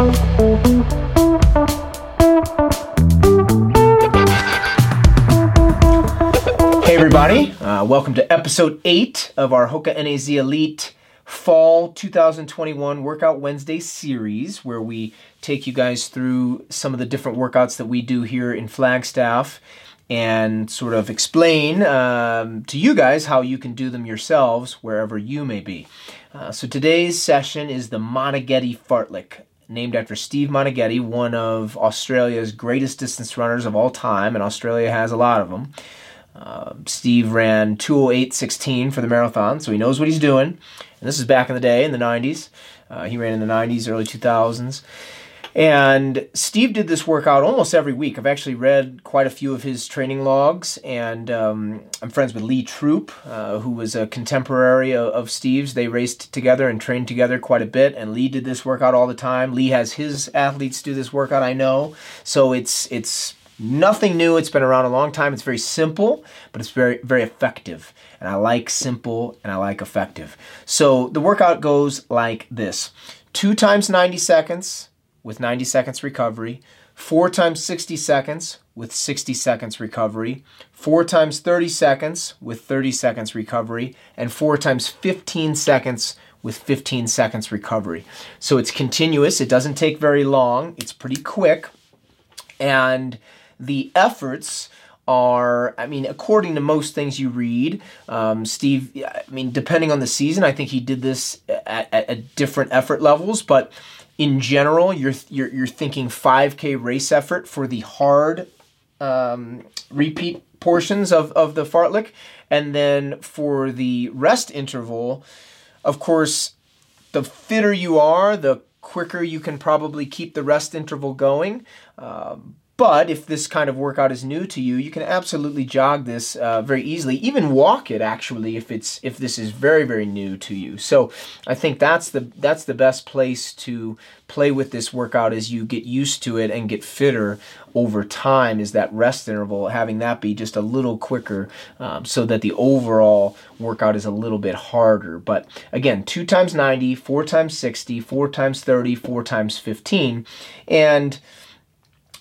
Hey, everybody. Uh, welcome to episode 8 of our Hoka NAZ Elite Fall 2021 Workout Wednesday series, where we take you guys through some of the different workouts that we do here in Flagstaff and sort of explain um, to you guys how you can do them yourselves wherever you may be. Uh, so today's session is the Moneghetti Fartlek, named after Steve Moneghetti, one of Australia's greatest distance runners of all time, and Australia has a lot of them. Uh, Steve ran 208.16 for the marathon, so he knows what he's doing. And this is back in the day, in the 90s. Uh, he ran in the 90s, early 2000s. And Steve did this workout almost every week. I've actually read quite a few of his training logs, and um, I'm friends with Lee Troop, uh, who was a contemporary of, of, Steve's. They raced together and trained together quite a bit, and Lee did this workout all the time. Lee has his athletes do this workout, I know. So it's it's nothing new. It's been around a long time. It's very simple, but it's very very effective. And I like simple and I like effective. So the workout goes like this: two times 90 seconds with 90 seconds recovery, 4 times 60 seconds with 60 seconds recovery, 4 times 30 seconds with 30 seconds recovery, and 4 times 15 seconds with 15 seconds recovery. So it's continuous, it doesn't take very long, it's pretty quick, and the efforts are, I mean, according to most things you read, um, Steve, I mean, depending on the season, I think he did this at, at, at different effort levels, but in general, you're you're, you're thinking 5K race effort for the hard um, repeat portions of, of the fartlek, and then for the rest interval, of course, the fitter you are, the quicker you can probably keep the rest interval going. Um, but if this kind of workout is new to you, you can absolutely jog this uh, very easily, even walk it actually if it's if this is very very new to you. So I think that's the that's the best place to play with this workout as you get used to it and get fitter over time. Is that rest interval having that be just a little quicker, um, so that the overall workout is a little bit harder. But again, two times 90, four times 60, four times 30, four times 15, and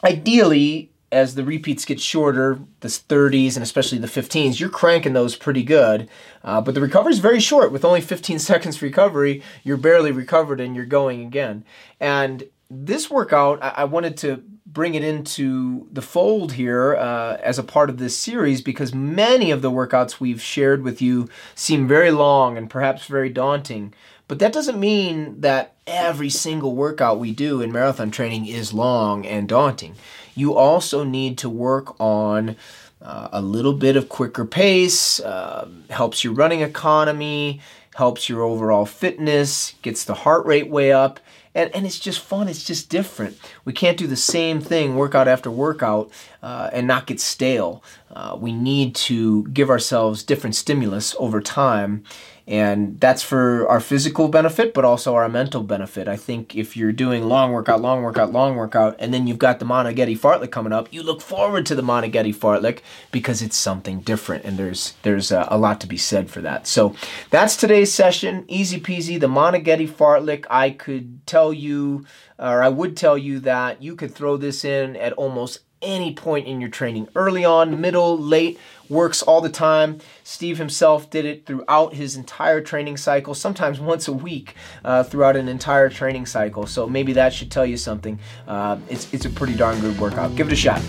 ideally, as the repeats get shorter, the 30s and especially the 15s, you're cranking those pretty good. Uh, but the recovery is very short. With only 15 seconds recovery, you're barely recovered and you're going again. And this workout, I, I wanted to bring it into the fold here uh, as a part of this series because many of the workouts we've shared with you seem very long and perhaps very daunting. But that doesn't mean that every single workout we do in marathon training is long and daunting. You also need to work on uh, a little bit of quicker pace, uh, helps your running economy, helps your overall fitness, gets the heart rate way up, and, and it's just fun. It's just different. We can't do the same thing workout after workout uh, and not get stale. Uh, we need to give ourselves different stimulus over time and that's for our physical benefit but also our mental benefit i think if you're doing long workout long workout long workout and then you've got the moneghetti fartlek coming up you look forward to the moneghetti fartlek because it's something different and there's there's a, a, lot to be said for that so that's today's session easy peasy the moneghetti fartlek i could tell you or i would tell you that you could throw this in at almost any point in your training early on middle late works all the time. Steve himself did it throughout his entire training cycle, sometimes once a week uh, throughout an entire training cycle. So maybe that should tell you something. Uh, it's, it's a pretty darn good workout. Give it a shot.